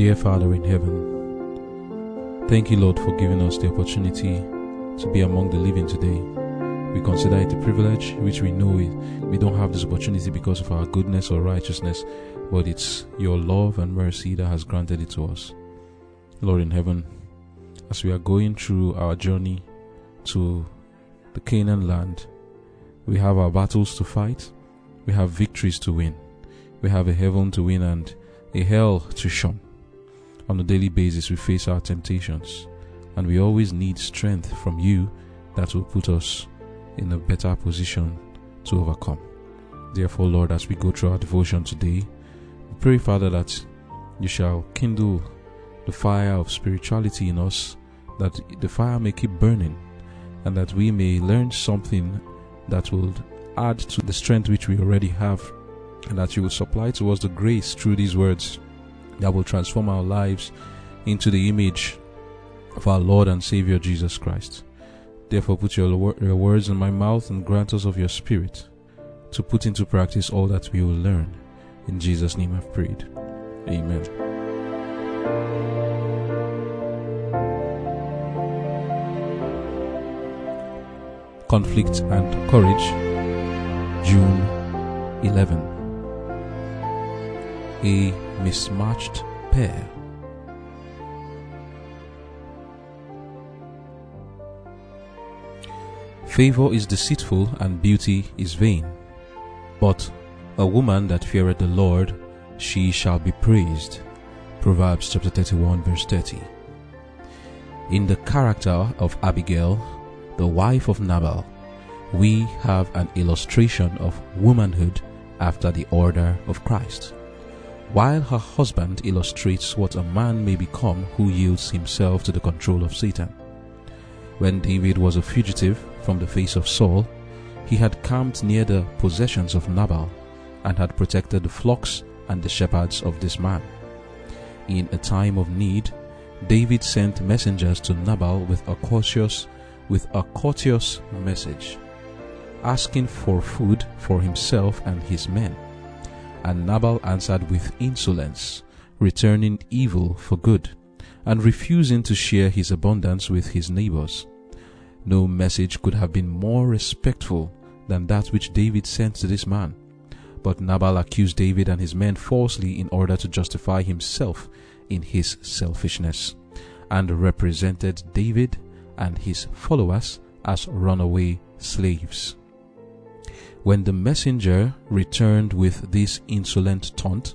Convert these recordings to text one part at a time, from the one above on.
Dear Father in heaven, thank you, Lord, for giving us the opportunity to be among the living today. We consider it a privilege, which we know we, don't have this opportunity because of our goodness or righteousness, but it's your love and mercy that has granted it to us. Lord in heaven, as we are going through our journey to the Canaan land, we have our battles to fight, we have victories to win, we have a heaven to win and a hell to shun. On a daily basis, we face our temptations, and we always need strength from you that will put us in a better position to overcome. Therefore, Lord, as we go through our devotion today, we pray, Father, that you shall kindle the fire of spirituality in us, that the fire may keep burning, and that we may learn something that will add to the strength which we already have, and that you will supply to us the grace through these words that will transform our lives into the image of our Lord and Savior Jesus Christ. Therefore, put your, your words in my mouth and grant us of your Spirit to put into practice all that we will learn. In Jesus' name I've prayed. Amen. Conflict and Courage, June 11. A mismatched pair. Favor is deceitful and beauty is vain. But a woman that feareth the Lord, she shall be praised. Proverbs chapter 31 verse 30. In the character of Abigail, the wife of Nabal, we have an illustration of womanhood after the order of Christ. While her husband illustrates what a man may become who yields himself to the control of Satan. When David was a fugitive from the face of Saul, he had camped near the possessions of Nabal and had protected the flocks and the shepherds of this man. In a time of need, David sent messengers to Nabal with a courteous with a courteous message, asking for food for himself and his men. And Nabal answered with insolence, returning evil for good, and refusing to share his abundance with his neighbors. No message could have been more respectful than that which David sent to this man. But Nabal accused David and his men falsely in order to justify himself in his selfishness, and represented David and his followers as runaway slaves. When the messenger returned with this insolent taunt,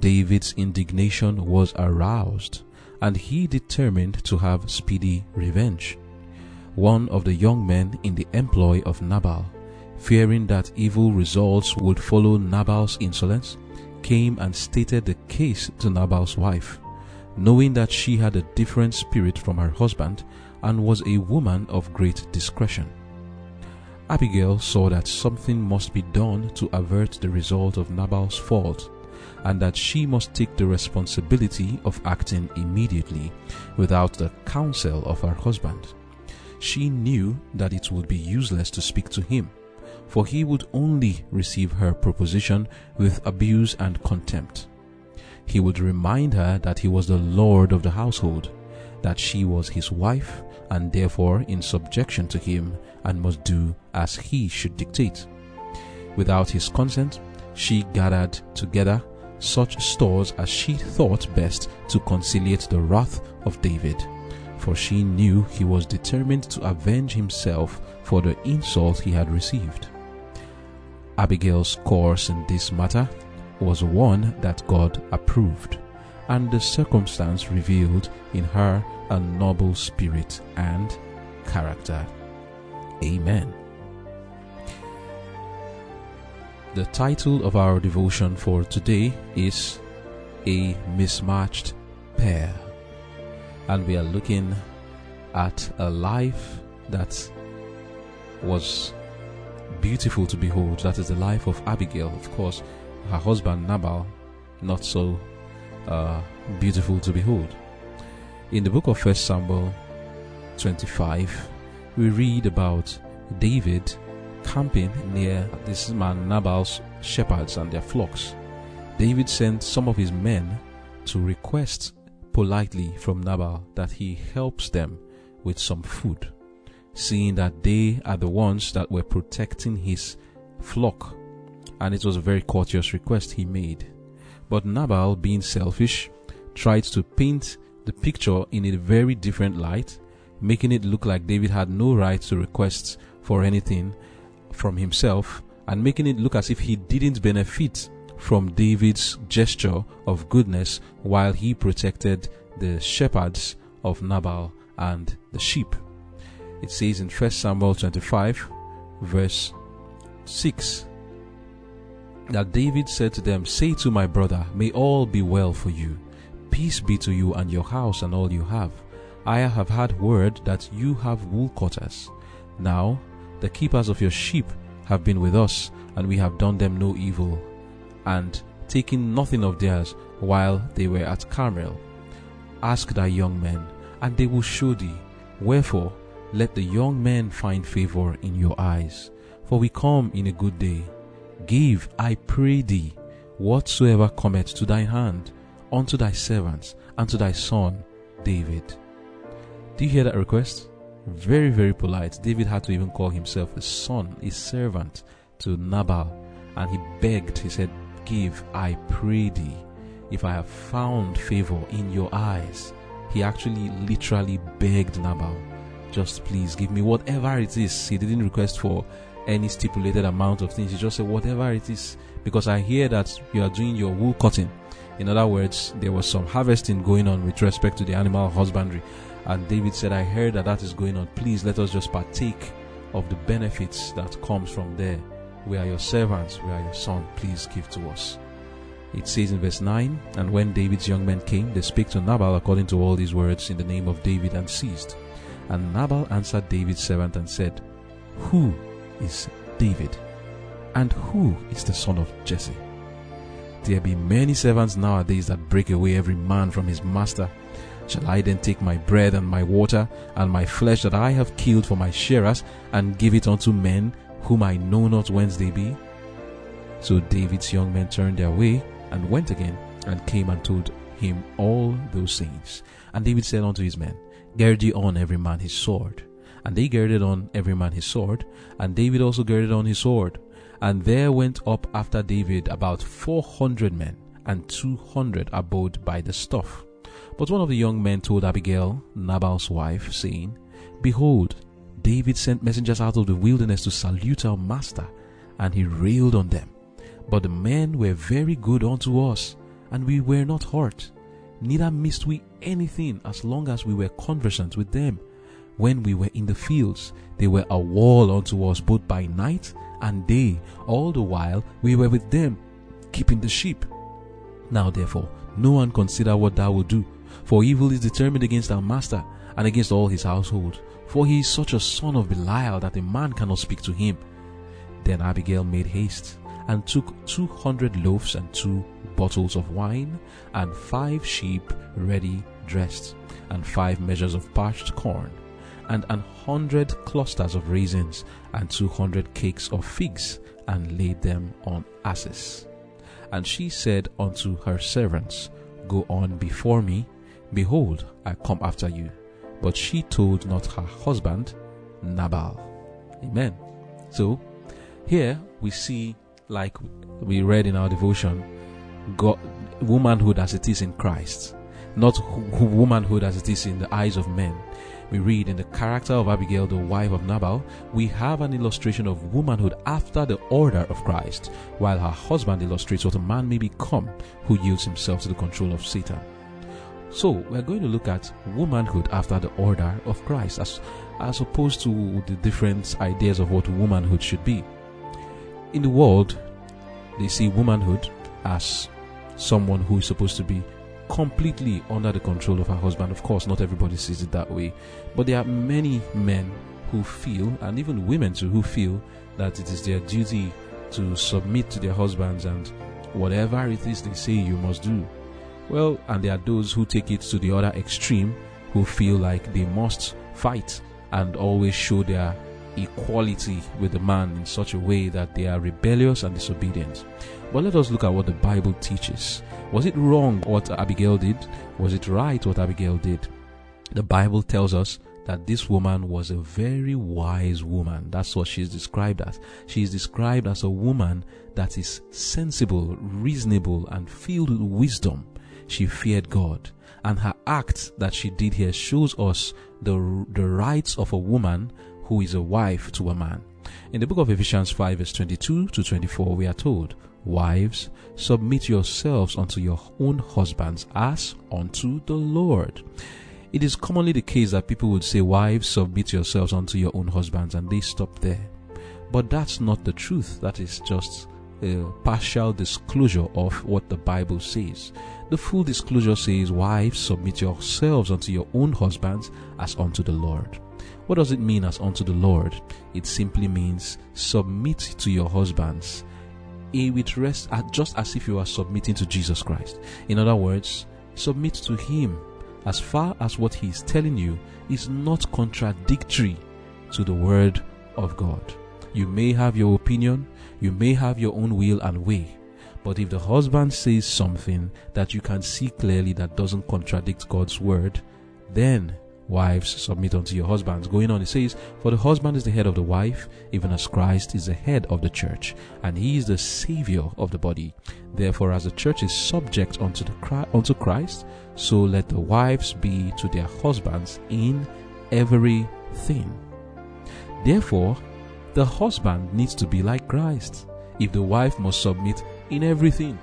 David's indignation was aroused, and he determined to have speedy revenge. One of the young men in the employ of Nabal, fearing that evil results would follow Nabal's insolence, came and stated the case to Nabal's wife, knowing that she had a different spirit from her husband and was a woman of great discretion. Abigail saw that something must be done to avert the result of Nabal's fault, and that she must take the responsibility of acting immediately without the counsel of her husband. She knew that it would be useless to speak to him, for he would only receive her proposition with abuse and contempt. He would remind her that he was the lord of the household, that she was his wife, and therefore in subjection to him and must do as he should dictate. Without his consent, she gathered together such stores as she thought best to conciliate the wrath of David, for she knew he was determined to avenge himself for the insult he had received. Abigail's course in this matter was one that God approved, and the circumstance revealed in her a noble spirit and character. Amen. The title of our devotion for today is A Mismatched Pair. And we are looking at a life that was beautiful to behold. That is the life of Abigail. Of course, her husband Nabal, not so uh, beautiful to behold. In the book of First Samuel 25, we read about David camping near this man Nabal's shepherds and their flocks. David sent some of his men to request politely from Nabal that he helps them with some food, seeing that they are the ones that were protecting his flock. And it was a very courteous request he made. But Nabal, being selfish, tried to paint the picture in a very different light, making it look like David had no right to request for anything from himself and making it look as if he didn't benefit from David's gesture of goodness while he protected the shepherds of Nabal and the sheep. It says in 1 Samuel 25, verse 6, that David said to them, Say to my brother, May all be well for you. Peace be to you and your house and all you have. I have had word that you have wool cutters. Now, the keepers of your sheep have been with us, and we have done them no evil, and taken nothing of theirs while they were at Carmel. Ask thy young men, and they will show thee. Wherefore, let the young men find favor in your eyes, for we come in a good day. Give, I pray thee, whatsoever cometh to thine hand, unto thy servants, and to thy son, David. Do you hear that request? Very, very polite. David had to even call himself a son, a servant to Nabal, and he begged, he said, Give, I pray thee, if I have found favor in your eyes. He actually literally begged Nabal, just please give me whatever it is. He didn't request for any stipulated amount of things. He just said, whatever it is, because I hear that you are doing your wool cutting. In other words, there was some harvesting going on with respect to the animal husbandry. And David said, I heard that that is going on. Please let us just partake of the benefits that comes from there. We are your servants. We are your son. Please give to us. It says in verse 9, And when David's young men came, they spake to Nabal according to all these words in the name of David and ceased. And Nabal answered David's servant and said, Who is David? And who is the son of Jesse? There be many servants nowadays that break away every man from his master. Shall I then take my bread and my water and my flesh that I have killed for my sharers and give it unto men whom I know not whence they be? So David's young men turned their way and went again and came and told him all those things. And David said unto his men, Gird ye on every man his sword. And they girded on every man his sword, and David also girded on his sword. And there went up after David about four hundred men, and two hundred abode by the stuff. But one of the young men told Abigail, Nabal's wife, saying, Behold, David sent messengers out of the wilderness to salute our master, and he railed on them. But the men were very good unto us, and we were not hurt. Neither missed we anything as long as we were conversant with them. When we were in the fields, they were a wall unto us both by night and day. All the while we were with them, keeping the sheep. Now therefore, no one consider what thou wilt do, for evil is determined against our master and against all his household. For he is such a son of Belial that a man cannot speak to him. Then Abigail made haste and took two hundred loaves and two bottles of wine and five sheep ready dressed and five measures of parched corn and an hundred clusters of raisins and two hundred cakes of figs and laid them on asses. And she said unto her servants, Go on before me, behold, I come after you. But she told not her husband, Nabal. Amen. So, here we see, like we read in our devotion, God, womanhood as it is in Christ, not womanhood as it is in the eyes of men. We read in the character of Abigail, the wife of Nabal, we have an illustration of womanhood after the order of Christ, while her husband illustrates what a man may become who yields himself to the control of Satan. So, we're going to look at womanhood after the order of Christ, as, as opposed to the different ideas of what womanhood should be. In the world, they see womanhood as someone who is supposed to be completely under the control of her husband. Of course, not everybody sees it that way, but there are many men who feel, and even women too, who feel that it is their duty to submit to their husbands and whatever it is they say you must do. Well, and there are those who take it to the other extreme who feel like they must fight and always show their equality with the man in such a way that they are rebellious and disobedient. But let us look at what the Bible teaches Was it wrong what Abigail did? Was it right what Abigail did? The Bible tells us that this woman was a very wise woman. That's what she's described as. She is described as a woman that is sensible, reasonable, and filled with wisdom. She feared God. And her act that she did here shows us the, the rights of a woman who is a wife to a man. In the book of Ephesians 5 verse 22 to 24, we are told, Wives, submit yourselves unto your own husbands as unto the Lord. It is commonly the case that people would say, Wives, submit yourselves unto your own husbands, and they stop there. But that's not the truth. That is just a partial disclosure of what the Bible says. The full disclosure says, Wives, submit yourselves unto your own husbands as unto the Lord. What does it mean as unto the Lord? It simply means submit to your husbands with rest uh, just as if you are submitting to Jesus Christ. In other words, submit to Him as far as what He is telling you is not contradictory to the Word of God. You may have your opinion, you may have your own will and way, but if the husband says something that you can see clearly that doesn't contradict God's Word, then Wives, submit unto your husbands. Going on, it says, For the husband is the head of the wife, even as Christ is the head of the church, and he is the Savior of the body. Therefore, as the church is subject unto, the, unto Christ, so let the wives be to their husbands in everything. Therefore, the husband needs to be like Christ, if the wife must submit in everything.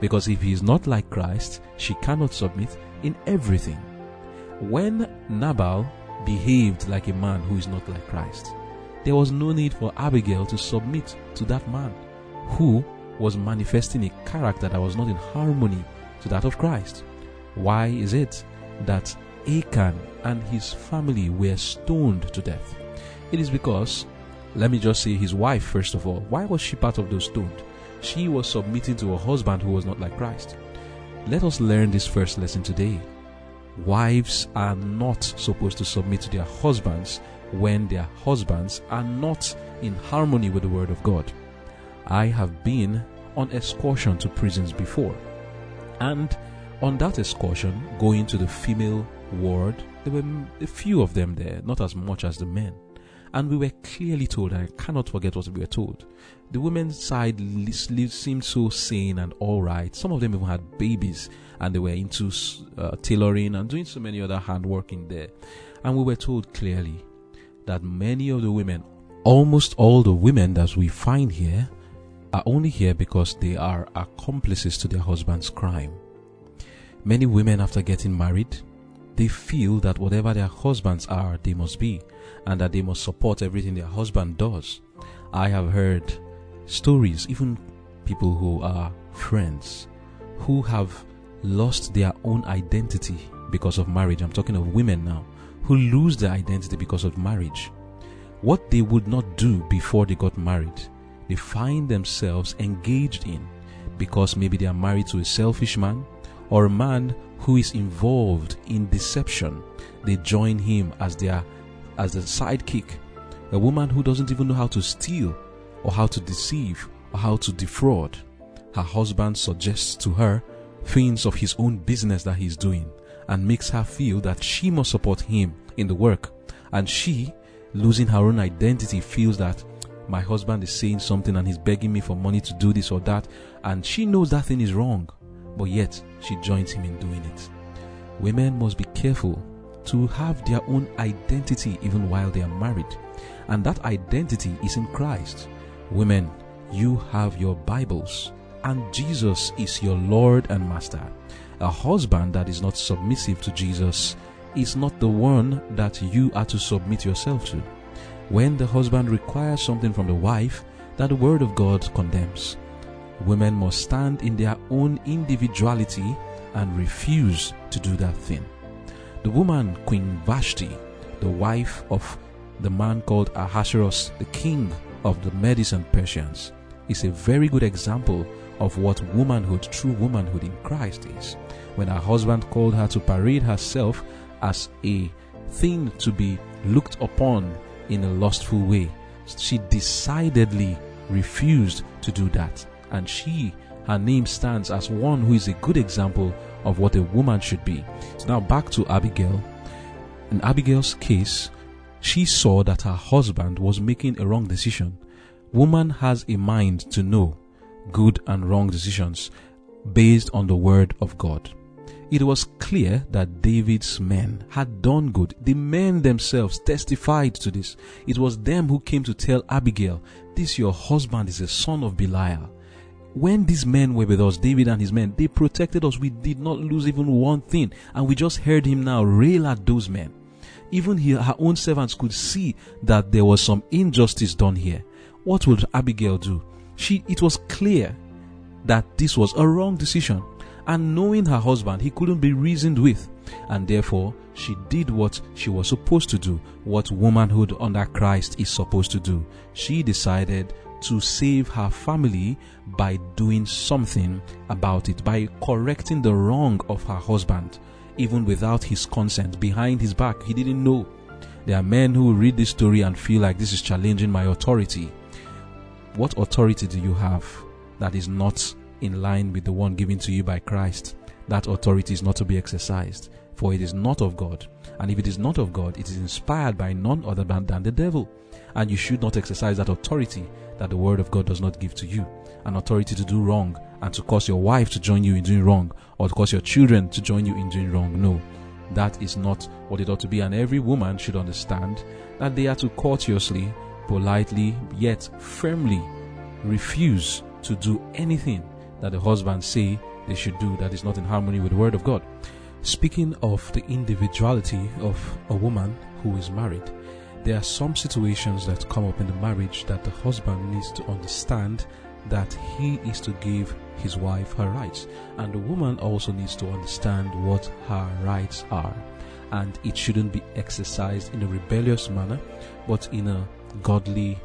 Because if he is not like Christ, she cannot submit in everything. When Nabal behaved like a man who is not like Christ, there was no need for Abigail to submit to that man who was manifesting a character that was not in harmony to that of Christ. Why is it that Achan and his family were stoned to death? It is because, let me just say, his wife, first of all, why was she part of those stoned? She was submitting to a husband who was not like Christ. Let us learn this first lesson today wives are not supposed to submit to their husbands when their husbands are not in harmony with the Word of God. I have been on excursion to prisons before, and on that excursion, going to the female ward, there were a few of them there, not as much as the men. And we were clearly told, I cannot forget what we were told. The women's side seemed so sane and alright. Some of them even had babies and they were into uh, tailoring and doing so many other handworking there. And we were told clearly that many of the women, almost all the women that we find here, are only here because they are accomplices to their husband's crime. Many women, after getting married, they feel that whatever their husbands are, they must be, and that they must support everything their husband does. I have heard stories, even people who are friends, who have lost their own identity because of marriage. I'm talking of women now who lose their identity because of marriage. What they would not do before they got married, they find themselves engaged in because maybe they are married to a selfish man or a man who is involved in deception. They join him as their as the sidekick. A woman who doesn't even know how to steal or how to deceive or how to defraud. Her husband suggests to her things of his own business that he's doing and makes her feel that she must support him in the work. And she, losing her own identity, feels that my husband is saying something and he's begging me for money to do this or that. And she knows that thing is wrong, but yet she joins him in doing it. Women must be careful to have their own identity even while they are married. And that identity is in Christ. Women, you have your Bibles and Jesus is your Lord and Master. A husband that is not submissive to Jesus is not the one that you are to submit yourself to. When the husband requires something from the wife that the Word of God condemns, women must stand in their own individuality and refuse to do that thing. The woman, Queen Vashti, the wife of the man called Ahasuerus, the king of the Medes and Persians, is a very good example of what womanhood, true womanhood in Christ is. When her husband called her to parade herself as a thing to be looked upon in a lustful way, she decidedly refused to do that. And she her name stands as one who is a good example of what a woman should be. So now back to Abigail. In Abigail's case, she saw that her husband was making a wrong decision. Woman has a mind to know good and wrong decisions based on the word of God. It was clear that David's men had done good. The men themselves testified to this. It was them who came to tell Abigail, This your husband is a son of Belial. When these men were with us, David and his men, they protected us. We did not lose even one thing. And we just heard him now rail at those men. Even he, her own servants could see that there was some injustice done here. What would Abigail do? She, it was clear that this was a wrong decision. And knowing her husband, he couldn't be reasoned with. And therefore, she did what she was supposed to do, what womanhood under Christ is supposed to do. She decided to save her family by doing something about it, by correcting the wrong of her husband, even without his consent, behind his back. He didn't know. There are men who read this story and feel like this is challenging my authority. What authority do you have that is not in line with the one given to you by Christ? That authority is not to be exercised, for it is not of God. And if it is not of God, it is inspired by none other than the devil. And you should not exercise that authority that the word of God does not give to you. An authority to do wrong and to cause your wife to join you in doing wrong or to cause your children to join you in doing wrong. No, that is not what it ought to be. And every woman should understand that they are to courteously, politely, yet firmly refuse to do anything that the husband say they should do that is not in harmony with the word of God. Speaking of the individuality of a woman who is married, there are some situations that come up in the marriage that the husband needs to understand that he is to give his wife her rights, and the woman also needs to understand what her rights are. And it shouldn't be exercised in a rebellious manner, but in a godly,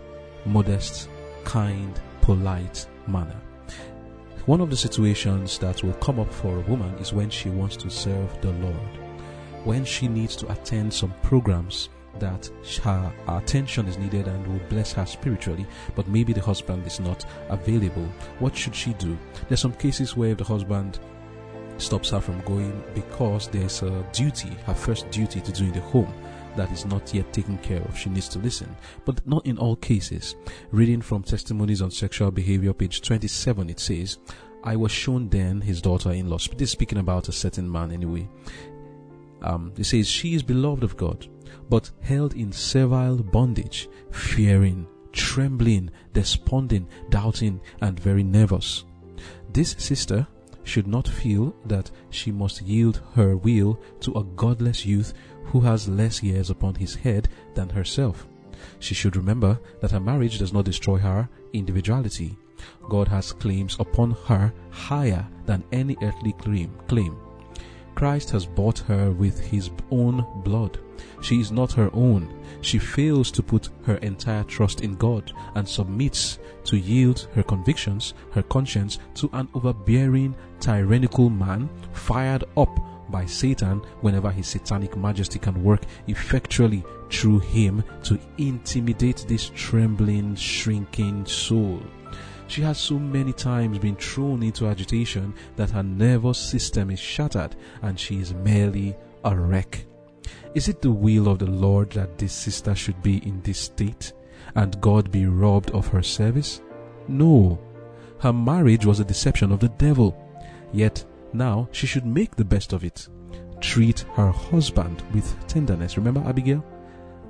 modest, kind, polite manner. One of the situations that will come up for a woman is when she wants to serve the Lord, when she needs to attend some programs that her attention is needed and will bless her spiritually, but maybe the husband is not available. What should she do? There's some cases where the husband stops her from going because there's a duty, her first duty to do in the home that is not yet taken care of. She needs to listen. But not in all cases. Reading from Testimonies on Sexual Behavior, page 27, it says, I was shown then his daughter in law. This is speaking about a certain man anyway. Um, it says, She is beloved of God but held in servile bondage, fearing, trembling, desponding, doubting, and very nervous. This sister should not feel that she must yield her will to a godless youth who has less years upon his head than herself. She should remember that her marriage does not destroy her individuality. God has claims upon her higher than any earthly claim. claim. Christ has bought her with his own blood. She is not her own. She fails to put her entire trust in God and submits to yield her convictions, her conscience to an overbearing, tyrannical man fired up by Satan whenever his satanic majesty can work effectually through him to intimidate this trembling, shrinking soul. She has so many times been thrown into agitation that her nervous system is shattered and she is merely a wreck. Is it the will of the Lord that this sister should be in this state and God be robbed of her service? No. Her marriage was a deception of the devil. Yet now she should make the best of it. Treat her husband with tenderness. Remember Abigail?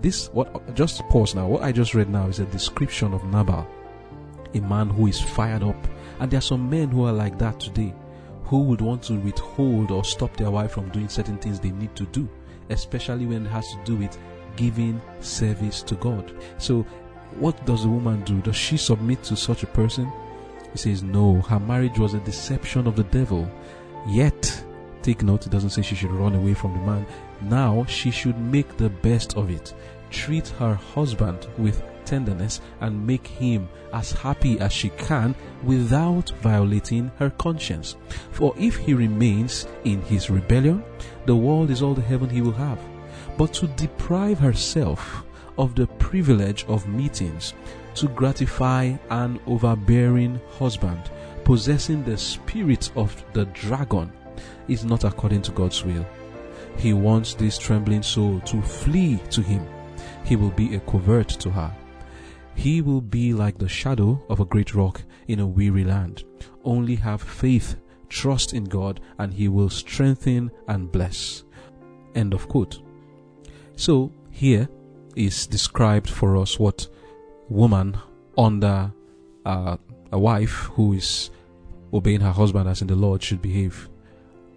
This what just pause now. What I just read now is a description of Nabal a man who is fired up. And there are some men who are like that today, who would want to withhold or stop their wife from doing certain things they need to do, especially when it has to do with giving service to God. So, what does the woman do? Does she submit to such a person? He says, No, her marriage was a deception of the devil. Yet, take note, it doesn't say she should run away from the man. Now, she should make the best of it. Treat her husband with tenderness and make him as happy as she can without violating her conscience. For if he remains in his rebellion, the world is all the heaven he will have. But to deprive herself of the privilege of meetings, to gratify an overbearing husband, possessing the spirit of the dragon is not according to God's will. He wants this trembling soul to flee to him. He will be a covert to her. He will be like the shadow of a great rock in a weary land. Only have faith, trust in God, and He will strengthen and bless. End of quote. So, here is described for us what woman under uh, a wife who is obeying her husband as in the Lord should behave.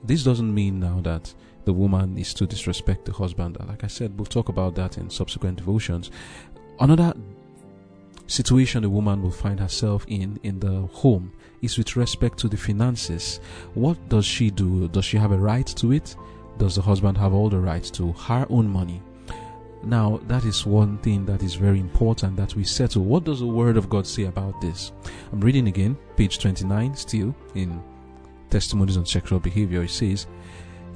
This doesn't mean now that the woman is to disrespect the husband. Like I said, we'll talk about that in subsequent devotions. Another situation a woman will find herself in in the home is with respect to the finances. What does she do? Does she have a right to it? Does the husband have all the rights to her own money? Now, that is one thing that is very important that we settle. What does the Word of God say about this? I'm reading again, page 29, still in Testimonies on Sexual Behavior. It says,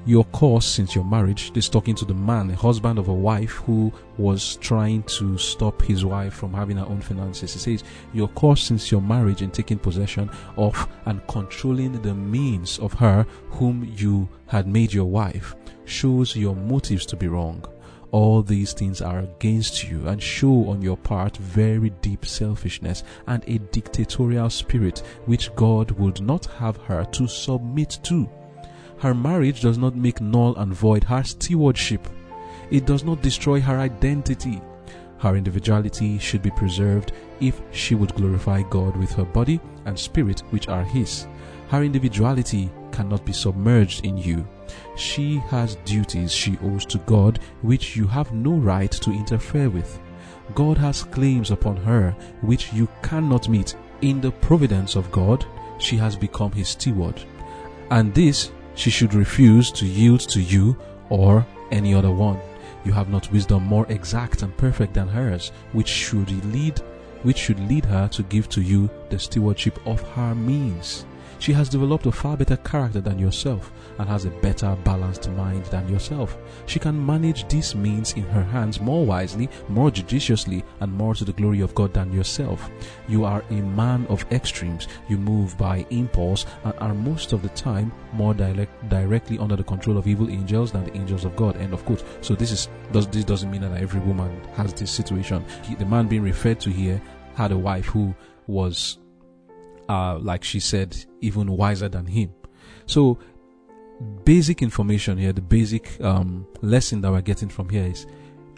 your course since your marriage. This talking to the man, a husband of a wife who was trying to stop his wife from having her own finances. He says, Your course since your marriage in taking possession of and controlling the means of her whom you had made your wife shows your motives to be wrong. All these things are against you and show on your part very deep selfishness and a dictatorial spirit which God would not have her to submit to. Her marriage does not make null and void her stewardship. It does not destroy her identity. Her individuality should be preserved if she would glorify God with her body and spirit, which are His. Her individuality cannot be submerged in you. She has duties she owes to God which you have no right to interfere with. God has claims upon her which you cannot meet. In the providence of God, she has become His steward. And this she should refuse to yield to you or any other one. You have not wisdom more exact and perfect than hers, which should lead which should lead her to give to you the stewardship of her means. She has developed a far better character than yourself and has a better balanced mind than yourself. She can manage these means in her hands more wisely, more judiciously, and more to the glory of God than yourself. You are a man of extremes. You move by impulse and are most of the time more direct, directly under the control of evil angels than the angels of God. End of quote. So this is does this doesn't mean that every woman has this situation. He, the man being referred to here had a wife who was uh, like she said, even wiser than him. So, basic information here, the basic um, lesson that we're getting from here is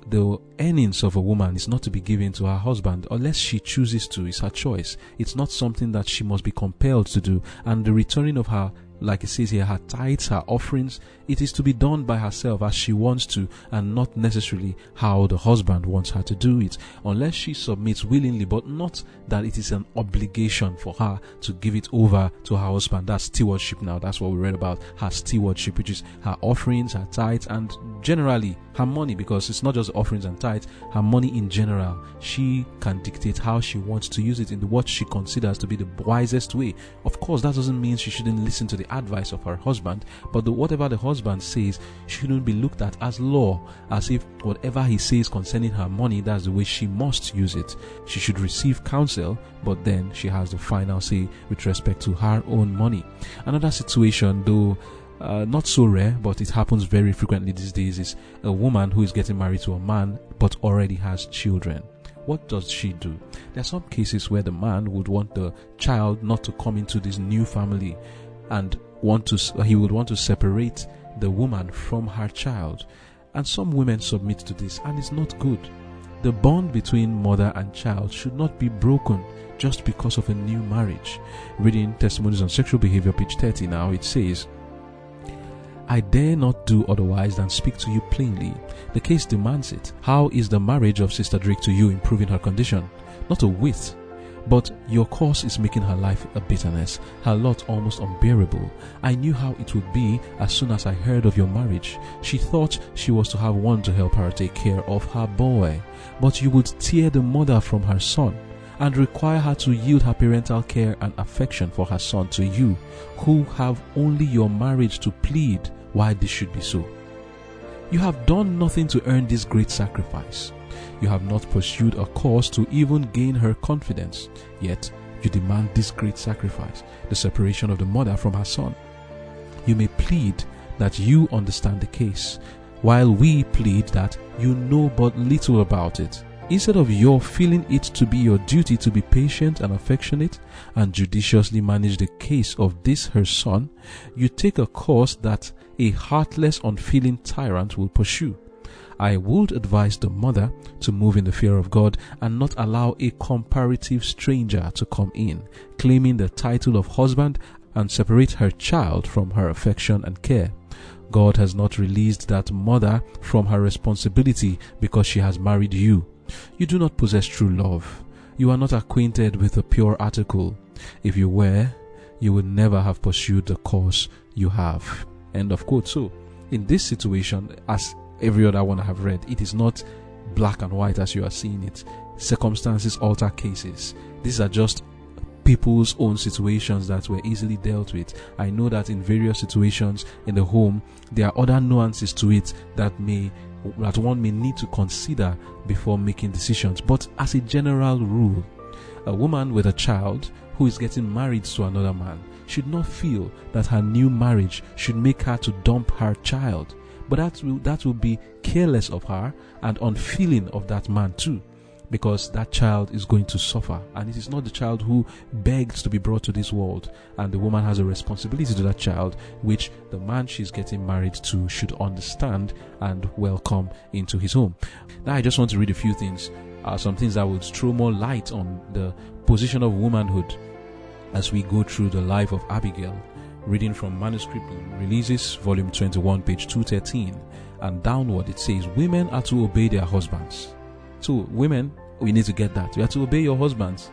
the earnings of a woman is not to be given to her husband unless she chooses to. It's her choice. It's not something that she must be compelled to do. And the returning of her like it says here, her tithes, her offerings, it is to be done by herself as she wants to and not necessarily how the husband wants her to do it, unless she submits willingly, but not that it is an obligation for her to give it over to her husband. That's stewardship now. That's what we read about her stewardship, which is her offerings, her tithes, and generally her money, because it's not just offerings and tithes, her money in general. She can dictate how she wants to use it in what she considers to be the wisest way. Of course, that doesn't mean she shouldn't listen to the advice of her husband, but the, whatever the husband says shouldn't be looked at as law, as if whatever he says concerning her money, that's the way she must use it. She should receive counsel, but then she has the final say with respect to her own money. Another situation, though. Uh, not so rare, but it happens very frequently these days, is a woman who is getting married to a man but already has children. What does she do? There are some cases where the man would want the child not to come into this new family and want to he would want to separate the woman from her child and some women submit to this and it's not good the bond between mother and child should not be broken just because of a new marriage reading testimonies on sexual behavior page 30 now it says I dare not do otherwise than speak to you plainly. The case demands it. How is the marriage of Sister Drake to you improving her condition? Not a whit. But your course is making her life a bitterness, her lot almost unbearable. I knew how it would be as soon as I heard of your marriage. She thought she was to have one to help her take care of her boy, but you would tear the mother from her son and require her to yield her parental care and affection for her son to you, who have only your marriage to plead why this should be so. You have done nothing to earn this great sacrifice. You have not pursued a course to even gain her confidence. Yet, you demand this great sacrifice, the separation of the mother from her son. You may plead that you understand the case, while we plead that you know but little about it. Instead of your feeling it to be your duty to be patient and affectionate and judiciously manage the case of this her son, you take a course that a heartless, unfeeling tyrant will pursue. I would advise the mother to move in the fear of God and not allow a comparative stranger to come in, claiming the title of husband and separate her child from her affection and care. God has not released that mother from her responsibility because she has married you. You do not possess true love. You are not acquainted with the pure article. If you were, you would never have pursued the course you have. End of quote. So, in this situation, as every other one I have read, it is not black and white as you are seeing it. Circumstances alter cases. These are just people's own situations that were easily dealt with. I know that in various situations in the home, there are other nuances to it that may that one may need to consider before making decisions. But as a general rule, a woman with a child who is getting married to another man should not feel that her new marriage should make her to dump her child. But that will, that will be careless of her and unfeeling of that man too because that child is going to suffer. And it is not the child who begged to be brought to this world. And the woman has a responsibility to that child, which the man she's getting married to should understand and welcome into his home. Now, I just want to read a few things, uh, some things that would throw more light on the position of womanhood as we go through the life of Abigail. Reading from Manuscript Releases, Volume 21, page 213, and downward it says, Women are to obey their husbands. So, women we need to get that. You are to obey your husbands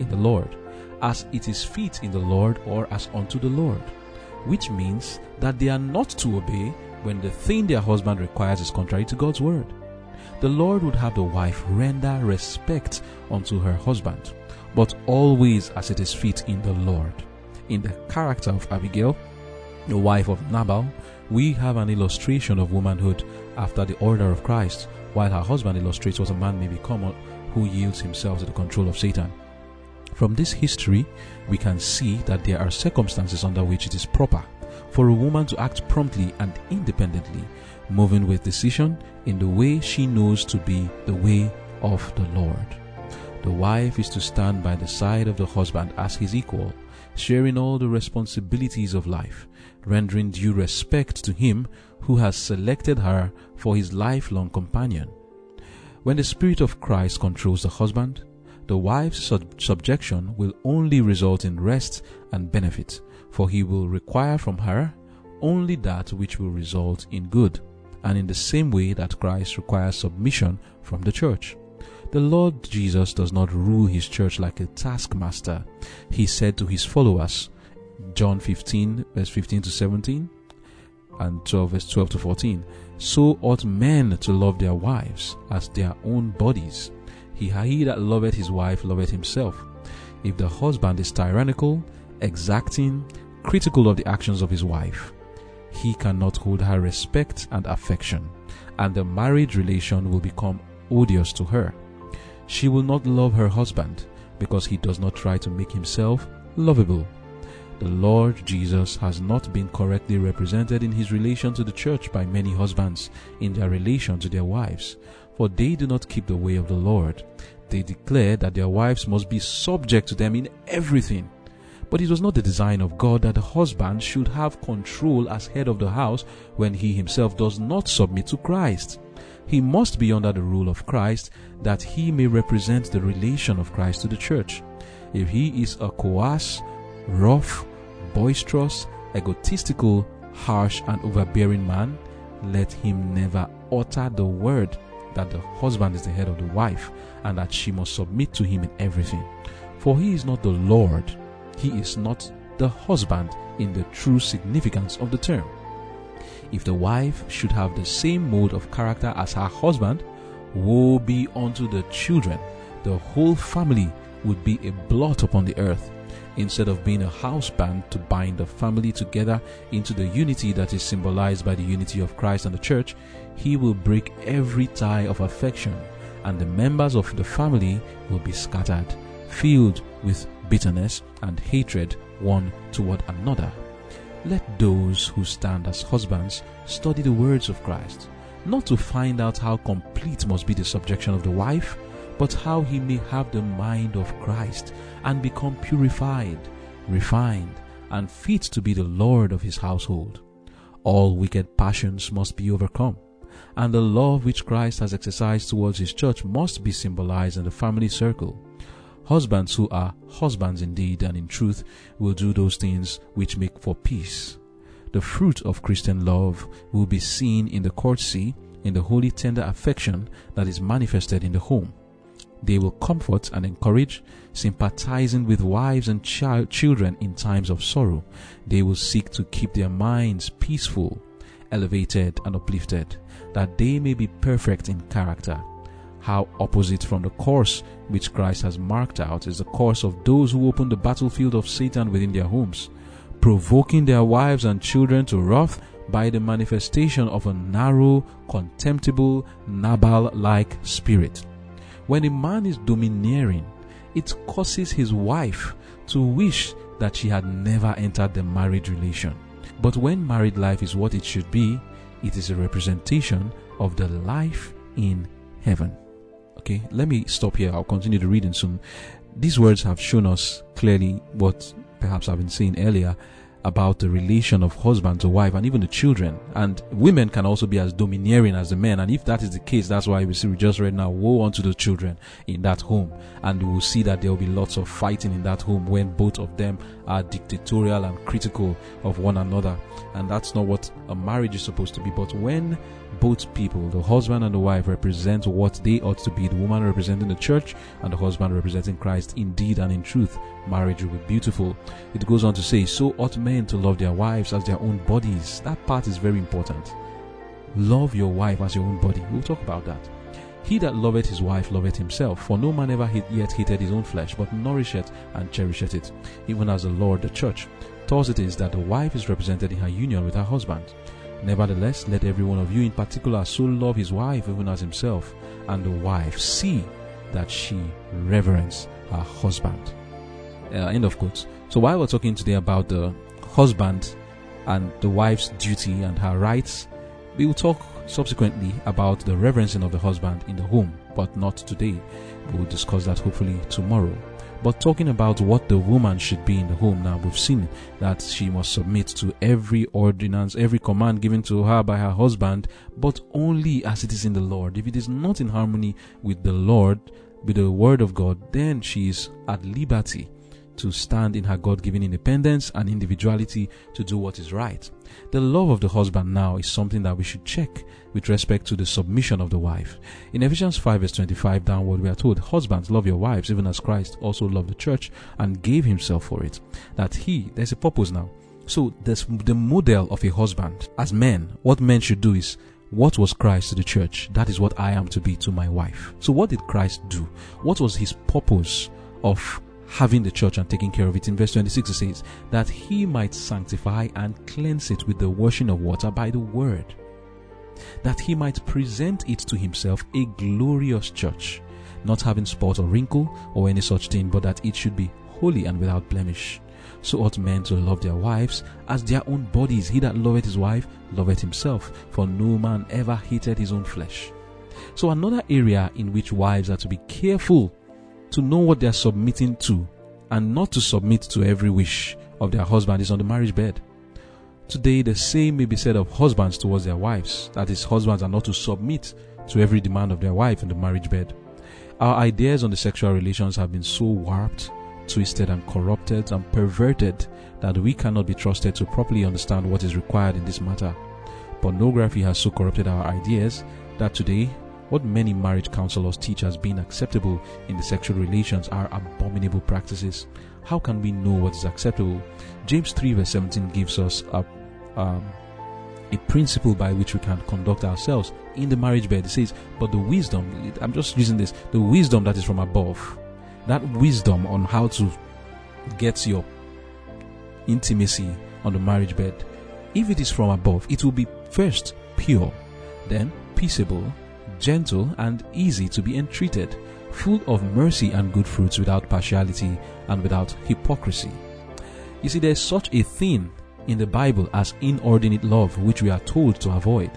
in the Lord, as it is fit in the Lord or as unto the Lord, which means that they are not to obey when the thing their husband requires is contrary to God's word. The Lord would have the wife render respect unto her husband, but always as it is fit in the Lord. In the character of Abigail, the wife of Nabal, we have an illustration of womanhood after the order of Christ, while her husband illustrates what a man may become who yields himself to the control of Satan. From this history, we can see that there are circumstances under which it is proper for a woman to act promptly and independently, moving with decision in the way she knows to be the way of the Lord. The wife is to stand by the side of the husband as his equal, sharing all the responsibilities of life, rendering due respect to him who has selected her for his lifelong companion. When the Spirit of Christ controls the husband, the wife's sub- subjection will only result in rest and benefit, for he will require from her only that which will result in good, and in the same way that Christ requires submission from the church. The Lord Jesus does not rule his church like a taskmaster. He said to his followers, John 15, verse 15 to 17, and 12, verse 12 to 14, so ought men to love their wives as their own bodies. He, that loveth his wife loveth himself. If the husband is tyrannical, exacting, critical of the actions of his wife, he cannot hold her respect and affection, and the marriage relation will become odious to her. She will not love her husband because he does not try to make himself lovable the Lord Jesus has not been correctly represented in his relation to the church by many husbands in their relation to their wives, for they do not keep the way of the Lord. They declare that their wives must be subject to them in everything. But it was not the design of God that the husband should have control as head of the house when he himself does not submit to Christ. He must be under the rule of Christ that he may represent the relation of Christ to the church. If he is a coarse, rough, boisterous, egotistical, harsh, and overbearing man, let him never utter the word that the husband is the head of the wife and that she must submit to him in everything. For he is not the Lord, he is not the husband in the true significance of the term. If the wife should have the same mode of character as her husband, woe be unto the children. The whole family would be a blot upon the earth instead of being a house band to bind the family together into the unity that is symbolized by the unity of Christ and the church, he will break every tie of affection, and the members of the family will be scattered, filled with bitterness and hatred one toward another. Let those who stand as husbands study the words of Christ, not to find out how complete must be the subjection of the wife, but how he may have the mind of Christ and become purified, refined, and fit to be the Lord of his household. All wicked passions must be overcome, and the love which Christ has exercised towards his church must be symbolized in the family circle. Husbands who are husbands indeed and in truth will do those things which make for peace. The fruit of Christian love will be seen in the courtesy, in the holy tender affection that is manifested in the home. They will comfort and encourage, sympathizing with wives and child, children in times of sorrow. They will seek to keep their minds peaceful, elevated, and uplifted, that they may be perfect in character. How opposite from the course which Christ has marked out is the course of those who open the battlefield of Satan within their homes, provoking their wives and children to wrath by the manifestation of a narrow, contemptible, Nabal like spirit. When a man is domineering, it causes his wife to wish that she had never entered the marriage relation. But when married life is what it should be, it is a representation of the life in heaven. Okay, let me stop here. I'll continue the reading soon. These words have shown us clearly what perhaps I've been saying earlier about the relation of husband to wife and even the children. And women can also be as domineering as the men. And if that is the case, that's why we see we just read now, woe unto the children in that home. And we will see that there will be lots of fighting in that home when both of them are dictatorial and critical of one another. And that's not what a marriage is supposed to be. But when both people, the husband and the wife, represent what they ought to be, the woman representing the church and the husband representing Christ, indeed and in truth, marriage will be beautiful. It goes on to say, So ought men to love their wives as their own bodies. That part is very important. Love your wife as your own body. We'll talk about that. He that loveth his wife loveth himself, for no man ever yet hated his own flesh, but nourisheth and cherisheth it, even as the Lord the church. Thus it is that the wife is represented in her union with her husband. Nevertheless, let every one of you in particular so love his wife even as himself, and the wife see that she reverence her husband. Uh, end of quote. So while we're talking today about the husband and the wife's duty and her rights, we will talk subsequently about the reverencing of the husband in the home, but not today. We will discuss that hopefully tomorrow. But talking about what the woman should be in the home now, we've seen that she must submit to every ordinance, every command given to her by her husband, but only as it is in the Lord. If it is not in harmony with the Lord, with the word of God, then she is at liberty to stand in her God given independence and individuality to do what is right. The love of the husband now is something that we should check with respect to the submission of the wife. In Ephesians 5 verse 25 downward, we are told, Husbands, love your wives, even as Christ also loved the church and gave himself for it. That he, there's a purpose now. So, this, the model of a husband, as men, what men should do is what was Christ to the church? That is what I am to be to my wife. So, what did Christ do? What was his purpose of having the church and taking care of it. In verse 26 it says, that he might sanctify and cleanse it with the washing of water by the word, that he might present it to himself a glorious church, not having spot or wrinkle or any such thing, but that it should be holy and without blemish. So ought men to love their wives as their own bodies. He that loveth his wife loveth himself, for no man ever hated his own flesh. So another area in which wives are to be careful to know what they are submitting to and not to submit to every wish of their husband is on the marriage bed. Today, the same may be said of husbands towards their wives. That is, husbands are not to submit to every demand of their wife in the marriage bed. Our ideas on the sexual relations have been so warped, twisted, and corrupted and perverted that we cannot be trusted to properly understand what is required in this matter. Pornography has so corrupted our ideas that today what many marriage counselors teach as being acceptable in the sexual relations are abominable practices. How can we know what is acceptable? James 3 verse 17 gives us a, um, a principle by which we can conduct ourselves in the marriage bed. It says, but the wisdom, I'm just using this, the wisdom that is from above, that wisdom on how to get your intimacy on the marriage bed, if it is from above, it will be first pure, then peaceable, gentle, and easy to be entreated, full of mercy and good fruits without partiality and without hypocrisy. You see, there's such a thing in the Bible as inordinate love, which we are told to avoid.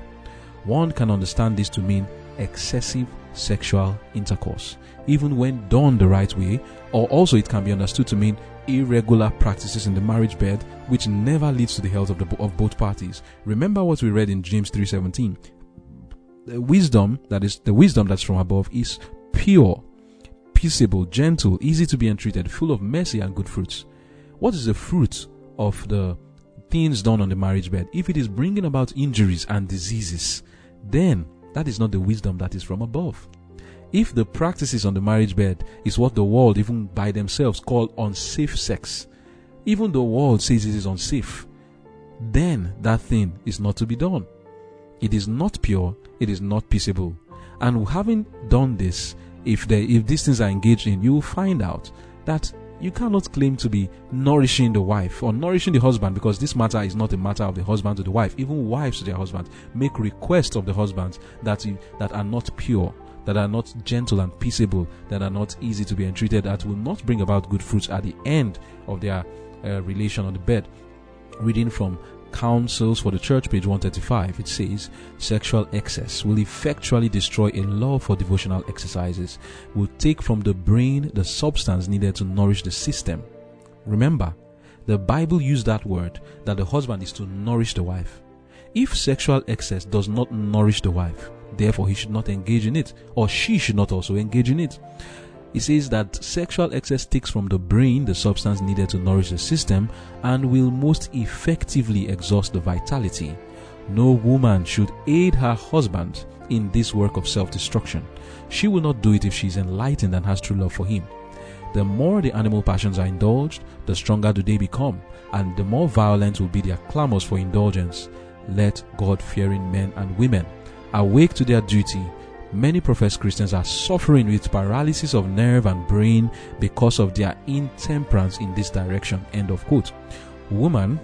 One can understand this to mean excessive sexual intercourse, even when done the right way, or also it can be understood to mean irregular practices in the marriage bed which never leads to the health of, the, of both parties. Remember what we read in James 3:17. The wisdom that is the wisdom that's from above is pure, peaceable, gentle, easy to be entreated, full of mercy and good fruits. What is the fruit of the things done on the marriage bed? If it is bringing about injuries and diseases, then that is not the wisdom that is from above. If the practices on the marriage bed is what the world, even by themselves, call unsafe sex, even though the world says it is unsafe, then that thing is not to be done. It is not pure, it is not peaceable. And having done this, if they, if these things are engaged in, you will find out that you cannot claim to be nourishing the wife or nourishing the husband because this matter is not a matter of the husband to the wife. Even wives to their husbands make requests of the husbands that that are not pure, that are not gentle and peaceable, that are not easy to be entreated, that will not bring about good fruits at the end of their uh, relation on the bed. Reading from Counsels for the Church, page 135, it says, Sexual excess will effectually destroy a love for devotional exercises, will take from the brain the substance needed to nourish the system. Remember, the Bible used that word that the husband is to nourish the wife. If sexual excess does not nourish the wife, therefore he should not engage in it, or she should not also engage in it. It says that sexual excess takes from the brain the substance needed to nourish the system and will most effectively exhaust the vitality. No woman should aid her husband in this work of self destruction. She will not do it if she is enlightened and has true love for him. The more the animal passions are indulged, the stronger do they become, and the more violent will be their clamors for indulgence. Let God fearing men and women awake to their duty Many professed Christians are suffering with paralysis of nerve and brain because of their intemperance in this direction. End of quote. Woman,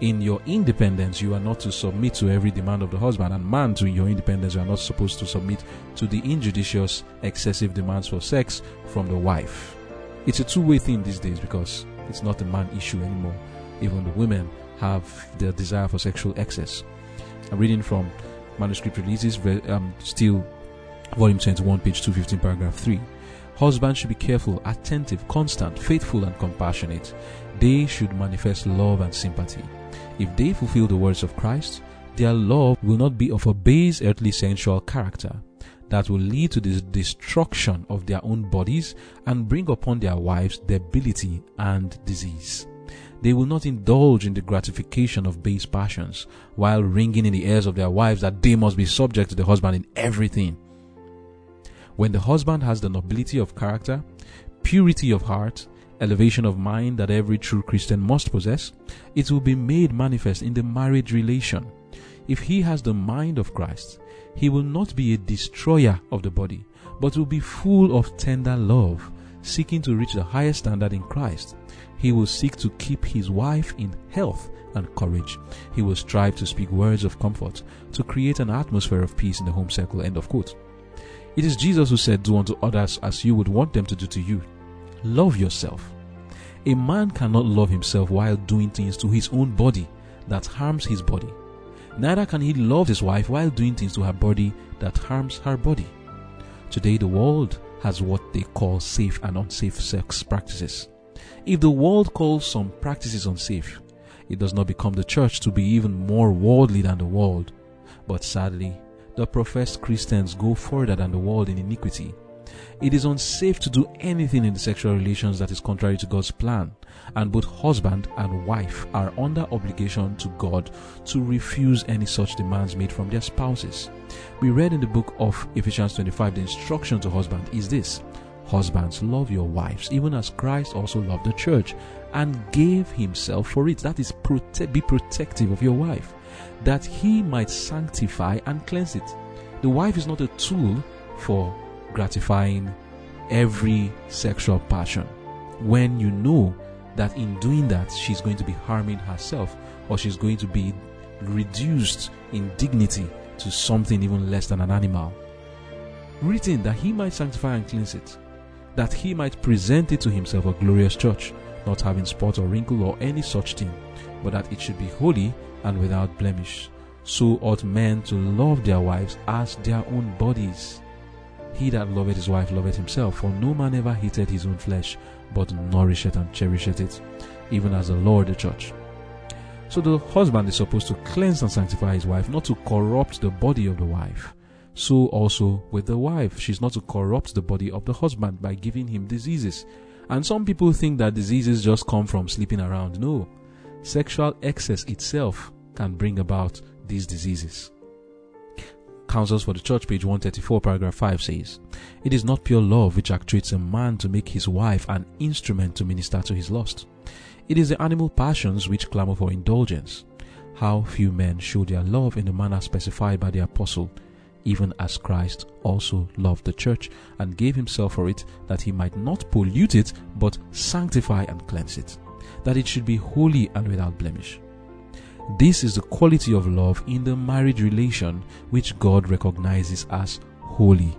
in your independence, you are not to submit to every demand of the husband, and man, to your independence, you are not supposed to submit to the injudicious, excessive demands for sex from the wife. It's a two way thing these days because it's not a man issue anymore. Even the women have their desire for sexual excess. I'm reading from manuscript releases, um, still volume 21, page 215, paragraph 3. Husbands should be careful, attentive, constant, faithful, and compassionate. They should manifest love and sympathy. If they fulfill the words of Christ, their love will not be of a base earthly sensual character that will lead to the destruction of their own bodies and bring upon their wives debility and disease. They will not indulge in the gratification of base passions while ringing in the ears of their wives that they must be subject to the husband in everything. When the husband has the nobility of character, purity of heart, elevation of mind that every true Christian must possess, it will be made manifest in the marriage relation. If he has the mind of Christ, he will not be a destroyer of the body, but will be full of tender love, seeking to reach the highest standard in Christ. He will seek to keep his wife in health and courage. He will strive to speak words of comfort, to create an atmosphere of peace in the home circle. End of quote. It is Jesus who said, Do unto others as you would want them to do to you. Love yourself. A man cannot love himself while doing things to his own body that harms his body. Neither can he love his wife while doing things to her body that harms her body. Today, the world has what they call safe and unsafe sex practices. If the world calls some practices unsafe, it does not become the church to be even more worldly than the world. But sadly, the professed Christians go further than the world in iniquity. It is unsafe to do anything in the sexual relations that is contrary to God's plan, and both husband and wife are under obligation to God to refuse any such demands made from their spouses. We read in the book of Ephesians 25 the instruction to husband is this Husbands, love your wives, even as Christ also loved the church and gave himself for it. That is, prote- be protective of your wife that he might sanctify and cleanse it. The wife is not a tool for gratifying every sexual passion. When you know that in doing that, she's going to be harming herself or she's going to be reduced in dignity to something even less than an animal. Written that he might sanctify and cleanse it. that he might present it to himself a glorious church, not having spot or wrinkle or any such thing, but that it should be holy and without blemish. So ought men to love their wives as their own bodies. He that loveth his wife loveth himself, for no man ever hated his own flesh, but nourisheth and cherisheth it, even as the Lord the church. So the husband is supposed to cleanse and sanctify his wife, not to corrupt the body of the wife. So also with the wife, she's not to corrupt the body of the husband by giving him diseases. And some people think that diseases just come from sleeping around. No. Sexual excess itself can bring about these diseases. Counsels for the Church, page 134, paragraph 5 says, It is not pure love which actuates a man to make his wife an instrument to minister to his lust. It is the animal passions which clamor for indulgence. How few men show their love in the manner specified by the apostle, even as Christ also loved the church and gave himself for it, that he might not pollute it, but sanctify and cleanse it, that it should be holy and without blemish. This is the quality of love in the marriage relation which God recognizes as holy.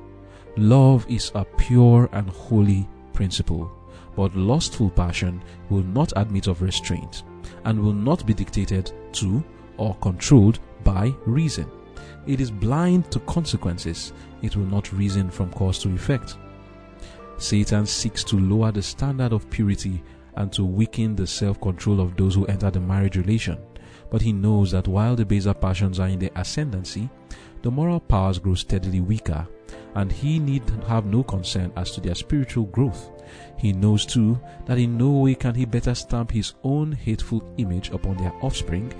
Love is a pure and holy principle, but lustful passion will not admit of restraint and will not be dictated to or controlled by reason. It is blind to consequences, it will not reason from cause to effect. Satan seeks to lower the standard of purity and to weaken the self control of those who enter the marriage relation but he knows that while the baser passions are in the ascendancy, the moral powers grow steadily weaker, and he need have no concern as to their spiritual growth. He knows too that in no way can he better stamp his own hateful image upon their offspring,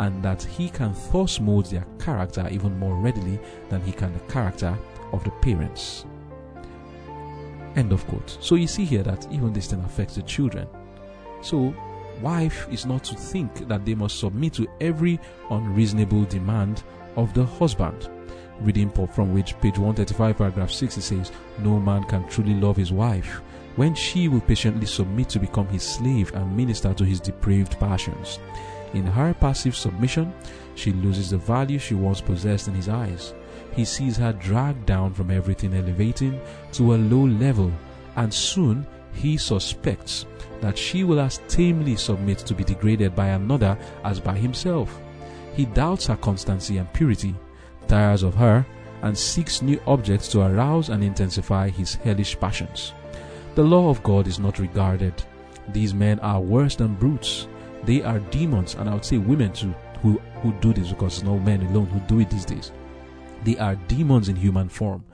and that he can thus mold their character even more readily than he can the character of the parents. End of quote. So you see here that even this thing affects the children. So wife is not to think that they must submit to every unreasonable demand of the husband. Reading from which page 135 paragraph 6 it says, No man can truly love his wife when she will patiently submit to become his slave and minister to his depraved passions. In her passive submission, she loses the value she once possessed in his eyes. He sees her dragged down from everything elevating to a low level, and soon he suspects that she will as tamely submit to be degraded by another as by himself. He doubts her constancy and purity, tires of her, and seeks new objects to arouse and intensify his hellish passions. The law of God is not regarded. These men are worse than brutes. They are demons, and I would say women too, who, who do this because it's men alone who do it these days. They are demons in human form.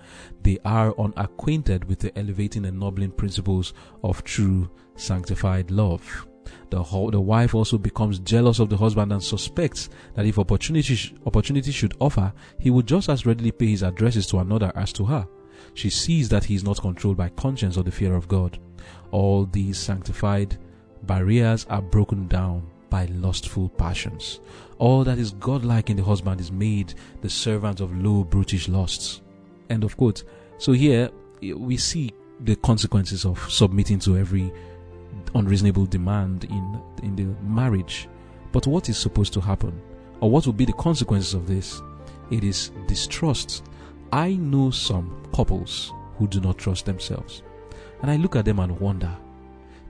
They are unacquainted with the elevating and ennobling principles of true sanctified love. The, the wife also becomes jealous of the husband and suspects that if opportunity, opportunity should offer, he would just as readily pay his addresses to another as to her. She sees that he is not controlled by conscience or the fear of God. All these sanctified barriers are broken down by lustful passions. All that is godlike in the husband is made the servant of low, brutish lusts. End of quote. So here we see the consequences of submitting to every unreasonable demand in in the marriage. But what is supposed to happen? Or what will be the consequences of this? It is distrust. I know some couples who do not trust themselves. And I look at them and wonder.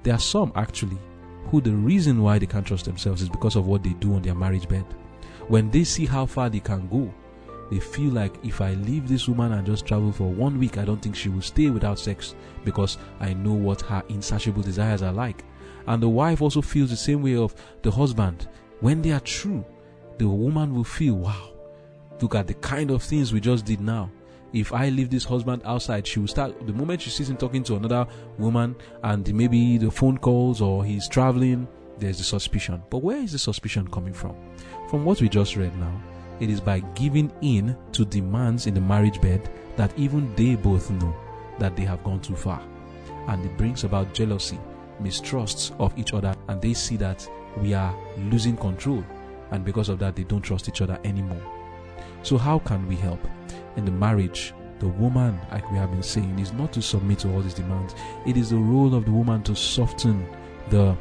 There are some actually who the reason why they can't trust themselves is because of what they do on their marriage bed. When they see how far they can go, they feel like if I leave this woman and just travel for one week, I don't think she will stay without sex because I know what her insatiable desires are like. And the wife also feels the same way of the husband. When they are true, the woman will feel, wow, look at the kind of things we just did now if I leave this husband outside, she will start the moment she sees him talking to another woman and maybe the phone calls or he's traveling, there's the suspicion. But where is the suspicion coming from? From what we just read now, it is by giving in to demands in the marriage bed that even they both know that they have gone too far. And it brings about jealousy, mistrusts of each other, and they see that we are losing control. And because of that, they don't trust each other anymore. So, how can we help? In the marriage, the woman, like we have been saying, is not to submit to all these demands. It is the role of the woman to soften the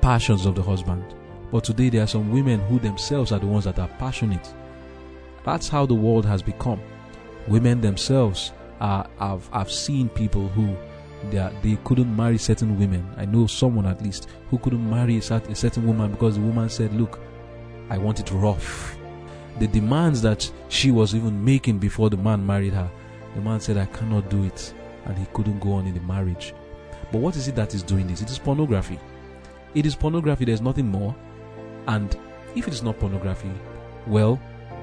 passions of the husband. But today there are some women who themselves are the ones that are passionate. That's how the world has become. Women themselves are have, have seen people who they, are, they couldn't marry certain women. I know someone at least who couldn't marry a certain woman because the woman said, Look, I want it rough. The demands that she was even making before the man married her, the man said, I cannot do it. And he couldn't go on in the marriage. But what is it that is doing this? It is pornography. It is pornography, there's nothing more. And if it is not pornography, well,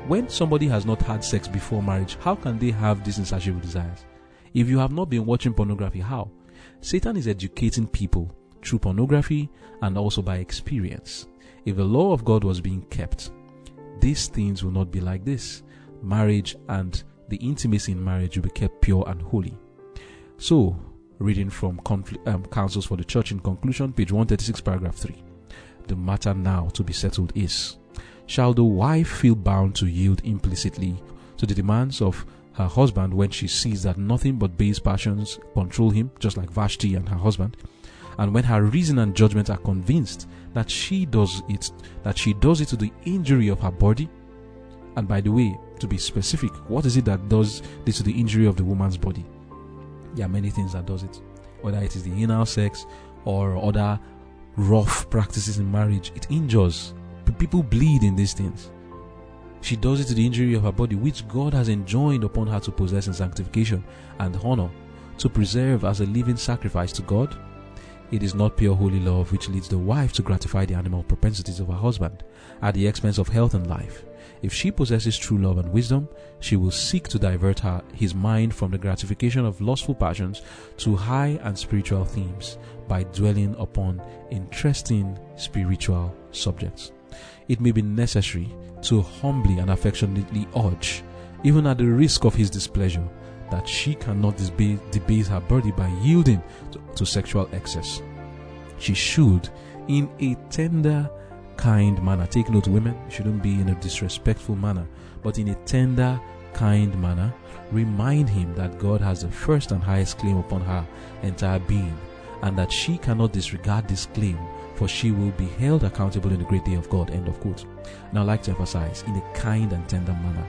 when somebody has not had sex before marriage, how can they have these insatiable desires? If you have not been watching pornography, how? Satan is educating people through pornography and also by experience. If the law of God was being kept, these things will not be like this. Marriage and the intimacy in marriage will be kept pure and holy. So, reading from Confl- um, Counsels for the Church in conclusion, page 136, paragraph 3. The matter now to be settled is Shall the wife feel bound to yield implicitly to the demands of her husband when she sees that nothing but base passions control him, just like Vashti and her husband, and when her reason and judgment are convinced that she does it, that she does it to the injury of her body. And by the way, to be specific, what is it that does this to the injury of the woman's body? There are many things that does it, whether it is the anal sex or other rough practices in marriage. It injures. People bleed in these things. She does it to the injury of her body, which God has enjoined upon her to possess in sanctification and honor, to preserve as a living sacrifice to God. It is not pure holy love which leads the wife to gratify the animal propensities of her husband at the expense of health and life. If she possesses true love and wisdom, she will seek to divert her, his mind from the gratification of lustful passions to high and spiritual themes by dwelling upon interesting spiritual subjects. It may be necessary to humbly and affectionately urge, even at the risk of his displeasure, that she cannot debase, debase her body by yielding to, to sexual excess. She should, in a tender, kind manner, take note, women shouldn't be in a disrespectful manner, but in a tender, kind manner, remind him that God has the first and highest claim upon her entire being, and that she cannot disregard this claim for she will be held accountable in the great day of God. End of quote. Now, I like to emphasize in a kind and tender manner.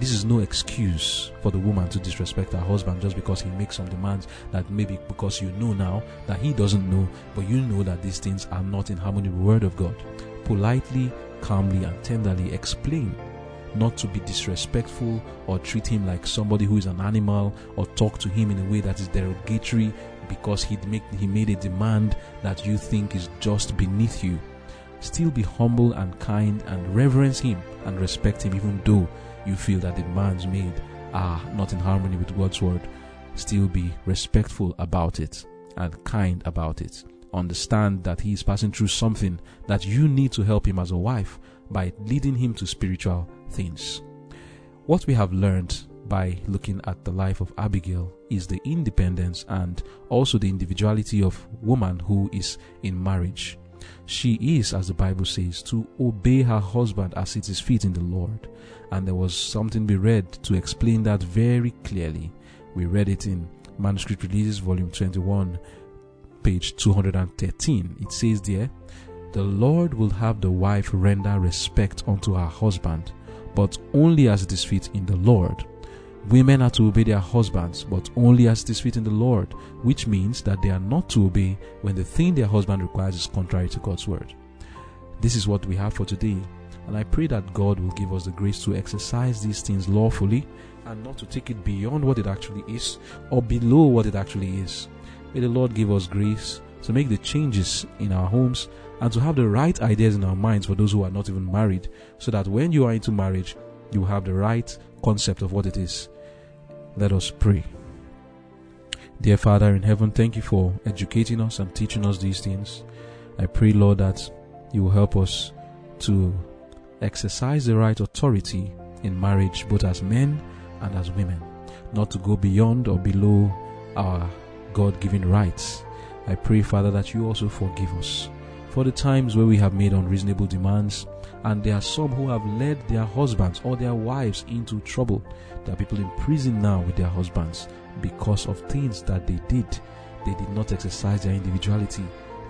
This is no excuse for the woman to disrespect her husband just because he makes some demands that maybe because you know now that he doesn't know, but you know that these things are not in harmony with the word of God. Politely, calmly, and tenderly explain not to be disrespectful or treat him like somebody who is an animal or talk to him in a way that is derogatory because he make he made a demand that you think is just beneath you. Still be humble and kind and reverence him and respect him even though you feel that the demands made are not in harmony with God's word. Still be respectful about it and kind about it. Understand that he is passing through something that you need to help him as a wife by leading him to spiritual things. What we have learned by looking at the life of Abigail is the independence and also the individuality of woman who is in marriage. She is, as the Bible says, to obey her husband as it is fit in the Lord. And there was something we read to explain that very clearly. We read it in Manuscript Releases, Volume 21, page 213. It says there, The Lord will have the wife render respect unto her husband, but only as it is fit in the Lord Women are to obey their husbands, but only as it is fit in the Lord, which means that they are not to obey when the thing their husband requires is contrary to God's word. This is what we have for today, and I pray that God will give us the grace to exercise these things lawfully and not to take it beyond what it actually is or below what it actually is. May the Lord give us grace to make the changes in our homes and to have the right ideas in our minds for those who are not even married, so that when you are into marriage, you have the right concept of what it is let us pray. Dear Father in heaven, thank you for educating us and teaching us these things. I pray, Lord, that you will help us to exercise the right authority in marriage, both as men and as women, not to go beyond or below our God given rights. I pray, Father, that you also forgive us for the times where we have made unreasonable demands and there are some who have led their husbands or their wives into trouble. There are people in prison now with their husbands because of things that they did. They did not exercise their individuality.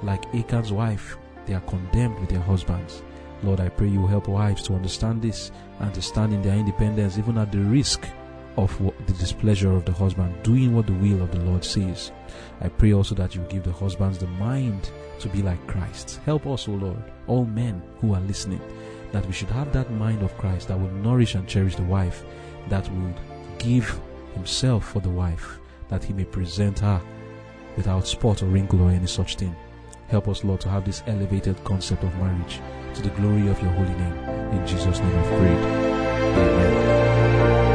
Like Achan's wife, they are condemned with their husbands. Lord, I pray you help wives to understand this and to stand in their independence even at the risk of the displeasure of the husband, doing what the will of the Lord says. I pray also that you give the husbands the mind to be like Christ. Help us, O Lord, all men who are listening, that we should have that mind of Christ that will nourish and cherish the wife, that will give himself for the wife, that he may present her without spot or wrinkle or any such thing. Help us, Lord, to have this elevated concept of marriage to the glory of your holy name. In Jesus' name I've prayed. Amen.